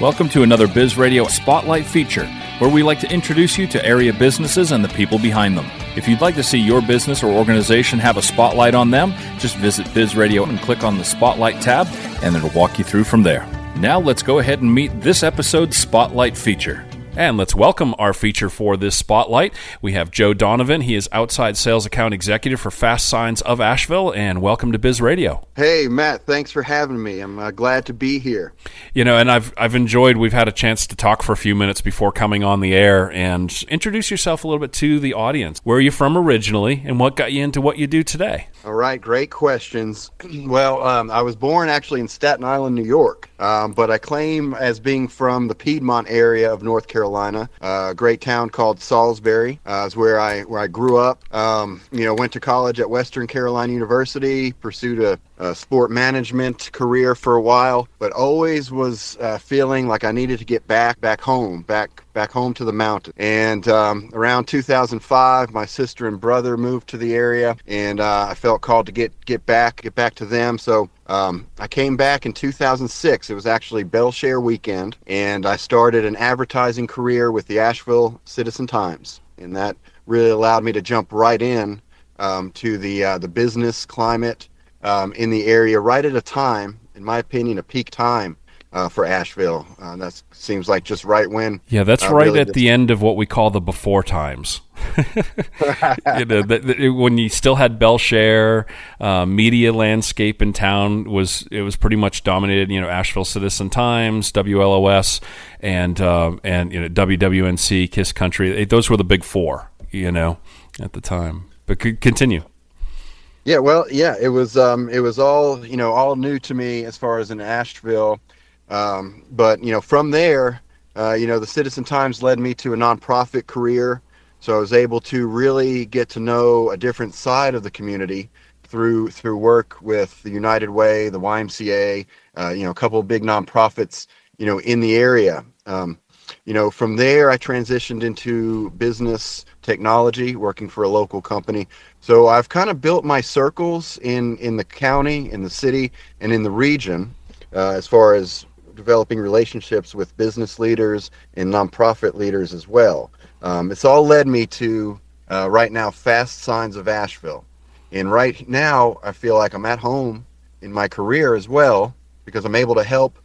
Welcome to another Biz Radio Spotlight feature, where we like to introduce you to area businesses and the people behind them. If you'd like to see your business or organization have a spotlight on them, just visit Biz Radio and click on the Spotlight tab, and it'll walk you through from there. Now let's go ahead and meet this episode's Spotlight feature. And let's welcome our feature for this spotlight. We have Joe Donovan. He is outside sales account executive for Fast Signs of Asheville. And welcome to Biz Radio. Hey, Matt. Thanks for having me. I'm uh, glad to be here. You know, and I've I've enjoyed. We've had a chance to talk for a few minutes before coming on the air. And introduce yourself a little bit to the audience. Where are you from originally, and what got you into what you do today? All right, great questions. well, um, I was born actually in Staten Island, New York, um, but I claim as being from the Piedmont area of North Carolina. A great town called Salisbury uh, is where I where I grew up. Um, you know, went to college at Western Carolina University, pursued a, a sport management career for a while, but always was uh, feeling like I needed to get back back home, back back home to the mountain. And um, around 2005, my sister and brother moved to the area, and uh, I felt called to get get back, get back to them. So um, I came back in 2006. It was actually Bele Chere weekend, and I started an advertising career with the Asheville Citizen Times, and that really allowed me to jump right in um, to the uh, the business climate um, in the area right at a time, in my opinion, a peak time uh, for Asheville. Uh, that seems like just right when. Yeah, that's uh, right really at the end of what we call the before times. you know, the, the, when you still had Bele Chere, uh, media landscape in town was it was pretty much dominated. You know, Asheville Citizen Times, WLOS, and uh, and you know WWNC, Kiss Country. Those were the big four. You know, at the time. But continue. Yeah, well, yeah, it was um, it was all you know all new to me as far as in Asheville um, but you know, from there, uh, you know, the Citizen Times led me to a nonprofit career. So I was able to really get to know a different side of the community through through work with the United Way, the YMCA, uh, you know, a couple of big nonprofits, you know, in the area. Um, you know, from there I transitioned into business technology, working for a local company. So I've kind of built my circles in in the county, in the city, and in the region, uh, as far as developing relationships with business leaders and nonprofit leaders as well. Um, it's all led me to uh, right now Fast Signs of Asheville. And right now, I feel like I'm at home in my career as well because I'm able to help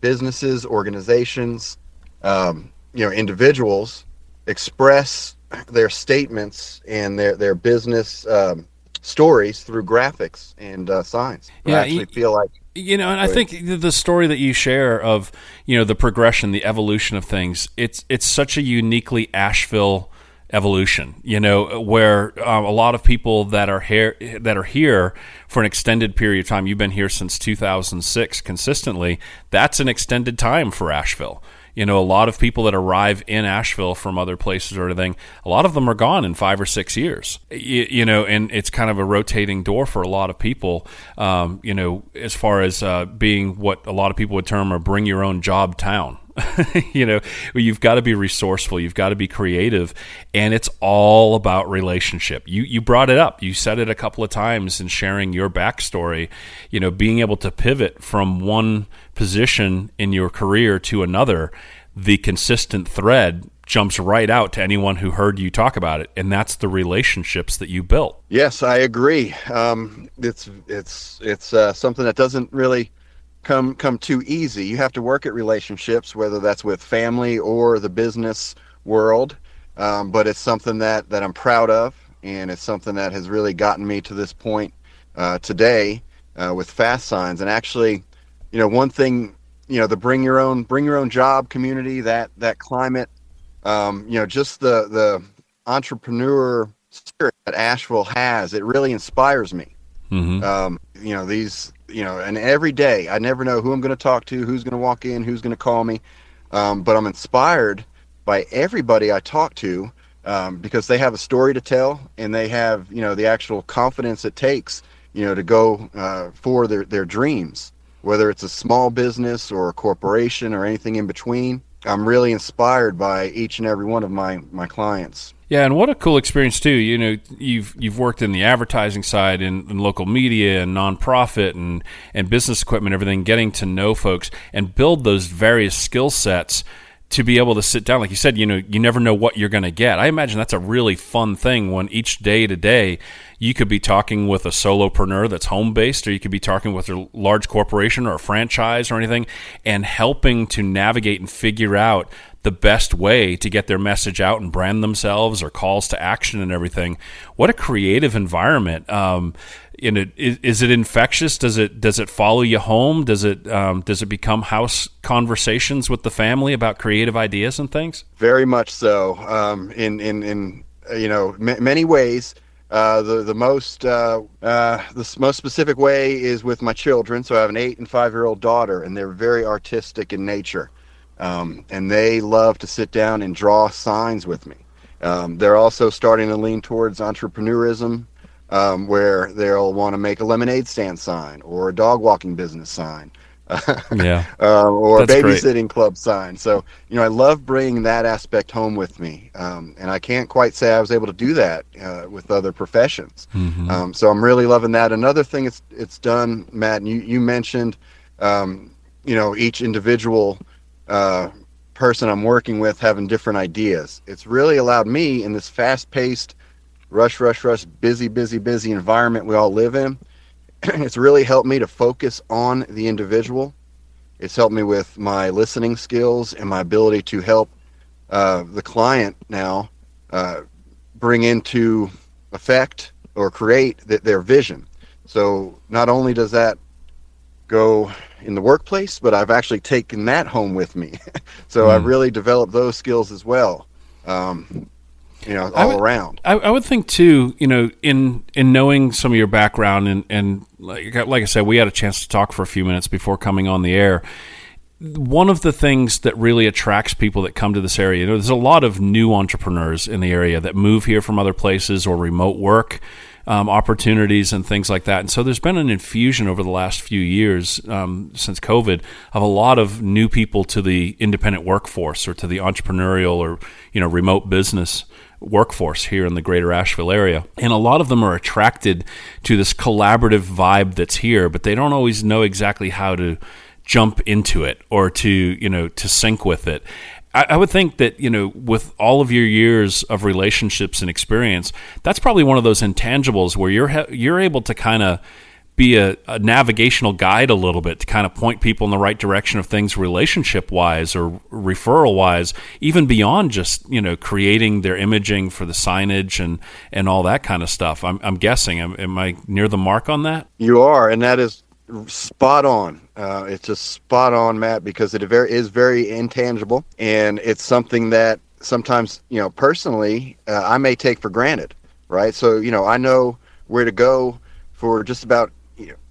businesses, organizations, um, you know, individuals express their statements and their their business um, stories through graphics and uh, signs. Yeah, I actually feel like you know, and I think the story that you share of you know the progression, the evolution of things, it's it's such a uniquely Asheville evolution. You know, where um, a lot of people that are here that are here for an extended period of time. You've been here since 2006 consistently. That's an extended time for Asheville you know, a lot of people that arrive in Asheville from other places or anything, a lot of them are gone in five or six years. You, you know, and it's kind of a rotating door for a lot of people. Um, you know, as far as uh, being what a lot of people would term a bring your own job town. you know, you've got to be resourceful, you've got to be creative, and it's all about relationship. You you brought it up, you said it a couple of times in sharing your backstory. You know, being able to pivot from one position in your career to another, the consistent thread jumps right out to anyone who heard you talk about it, and that's the relationships that you built. Yes, I agree. Um, it's it's it's uh, something that doesn't really come come too easy. You have to work at relationships, whether that's with family or the business world. Um, but it's something that that I'm proud of, and it's something that has really gotten me to this point uh, today uh, with Fast Signs. And actually, you know, one thing, you know, the bring your own bring your own job community, that that climate, um, you know, just the the entrepreneur spirit that Asheville has, it really inspires me. Mm-hmm. Um, you know, these, you know, and every day I never know who I'm going to talk to, who's going to walk in, who's going to call me, um, but I'm inspired by everybody I talk to um, because they have a story to tell and they have, you know, the actual confidence it takes, you know, to go uh, for their their dreams whether it's a small business or a corporation or anything in between. I'm really inspired by each and every one of my my clients. Yeah, and what a cool experience too. You know, you've you've worked in the advertising side in, in local media and nonprofit and and business equipment, everything. Getting to know folks and build those various skill sets to be able to sit down, like you said, you know, you never know what you're going to get. I imagine that's a really fun thing when each day to day you could be talking with a solopreneur that's home based, or you could be talking with a large corporation or a franchise or anything, and helping to navigate and figure out the best way to get their message out and brand themselves or calls to action and everything. What a creative environment. Um, in it is, is, it infectious? Does it does it follow you home? Does it um, does it become house conversations with the family about creative ideas and things? Very much so. Um, in in in you know m- many ways. Uh, the the most uh, uh, the most specific way is with my children. So I have an eight and five year old daughter and they're very artistic in nature. Um, and they love to sit down and draw signs with me. Um, they're also starting to lean towards entrepreneurism um, where they'll want to make a lemonade stand sign or a dog walking business sign. yeah. Um, or That's a babysitting great. club sign. So, you know, I love bringing that aspect home with me. Um, and I can't quite say I was able to do that uh, with other professions. Mm-hmm. Um, so I'm really loving that. Another thing it's, it's done, Matt, and you, you mentioned, um, you know, each individual uh, person I'm working with having different ideas. It's really allowed me in this fast paced rush, rush, rush, busy, busy, busy environment we all live in. it's really helped me to focus on the individual. It's helped me with my listening skills and my ability to help uh, the client now uh, bring into effect or create th- their vision. So not only does that go in the workplace, but I've actually taken that home with me. so mm. I've really developed those skills as well. Um, you know, all would, around. I, I, would think too, you know, in in knowing some of your background and and like like I said, we had a chance to talk for a few minutes before coming on the air. One of the things that really attracts people that come to this area, you know, there's a lot of new entrepreneurs in the area that move here from other places or remote work. Um, opportunities and things like that. And so there's been an infusion over the last few years um, since COVID of a lot of new people to the independent workforce or to the entrepreneurial or you know remote business workforce here in the greater Asheville area. And a lot of them are attracted to this collaborative vibe that's here, but they don't always know exactly how to jump into it or to, you know, to sync with it. I, would think that, you know, with all of your years of relationships and experience, that's probably one of those intangibles where you're you're able to kind of be a, a, navigational guide a little bit to kind of point people in the right direction of things relationship wise or referral wise even beyond just you know creating their imaging for the signage and and all that kind of stuff. I'm, I'm guessing. Am, am i near the mark on that? You are and that is spot on. Uh, it's just spot on matt because it very, is very intangible and it's something that sometimes you know personally uh, i may take for granted right? So you know i know where to go for just about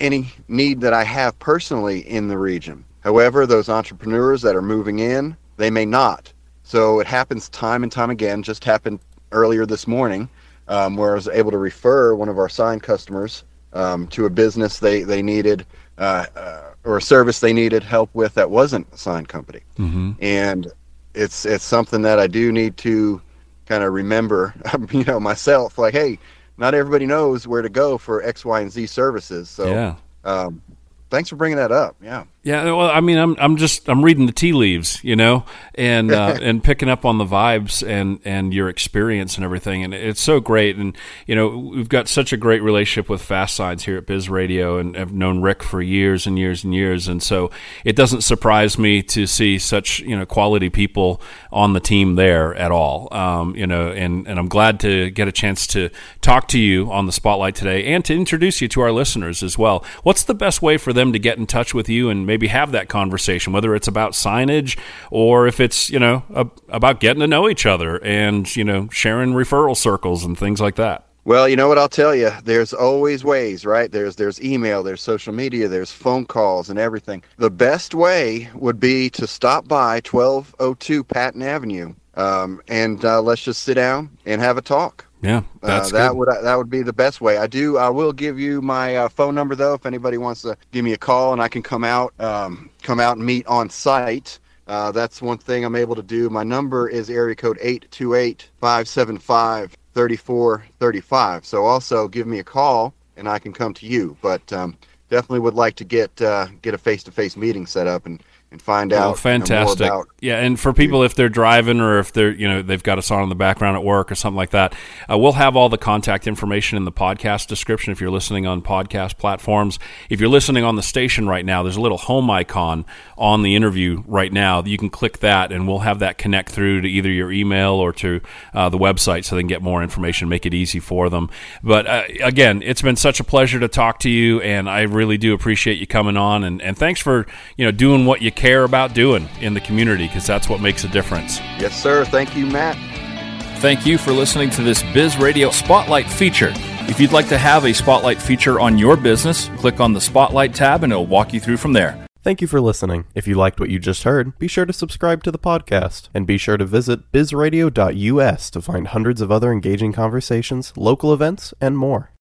any need that I have personally in the region. However, those entrepreneurs that are moving in, they may not. So it happens time and time again. Just happened earlier this morning, um, where I was able to refer one of our sign customers um, to a business they they needed uh, uh, or a service they needed help with that wasn't a sign company, mm-hmm. and it's it's something that I do need to kind of remember, you know, myself. Like, hey, not everybody knows where to go for X, Y, and Z services. So, yeah. Um, thanks for bringing that up. Yeah. Yeah, well, I mean, I'm I'm just I'm reading the tea leaves, you know, and uh, and picking up on the vibes and and your experience and everything, and it's so great. And you know, we've got such a great relationship with Fast Signs here at Biz Radio, and I've known Rick for years and years and years, and so it doesn't surprise me to see such you know quality people on the team there at all. Um, you know, and and I'm glad to get a chance to talk to you on the spotlight today and to introduce you to our listeners as well. What's the best way for them to get in touch with you and maybe maybe have that conversation, whether it's about signage or if it's, you know, a, about getting to know each other and, you know, sharing referral circles and things like that. Well, you know what I'll tell you. There's always ways, right? There's there's email, there's social media, there's phone calls, and everything. The best way would be to stop by 1202 Patton Avenue, um, and uh, let's just sit down and have a talk. Yeah, that's uh, that good. would that would be the best way. I do. I will give you my uh, phone number though, if anybody wants to give me a call, and I can come out, um, come out and meet on site. uh, that's one thing I'm able to do. My number is area code 828 575 3435. So also give me a call and I can come to you. But um, definitely would like to get uh, get a face to face meeting set up and and find out fantastic. You know, more about yeah, and for people if they're driving or if they're you know they've got us on in the background at work or something like that, uh, we'll have all the contact information in the podcast description. If you're listening on podcast platforms, if you're listening on the station right now, there's a little home icon on the interview right now. You can click that, and we'll have that connect through to either your email or to uh, the website, so they can get more information, make it easy for them. But uh, again, it's been such a pleasure to talk to you, and I really do appreciate you coming on, and, and thanks for you know doing what you care about doing in the community because that's what makes a difference. yes sir thank you matt Thank you for listening to this Biz Radio Spotlight feature. If you'd like to have a Spotlight feature on your business, click on the Spotlight tab and it'll walk you through from there. Thank you for listening. If you liked what you just heard, be sure to subscribe to the podcast and be sure to visit bizradio.us to find hundreds of other engaging conversations, local events, and more.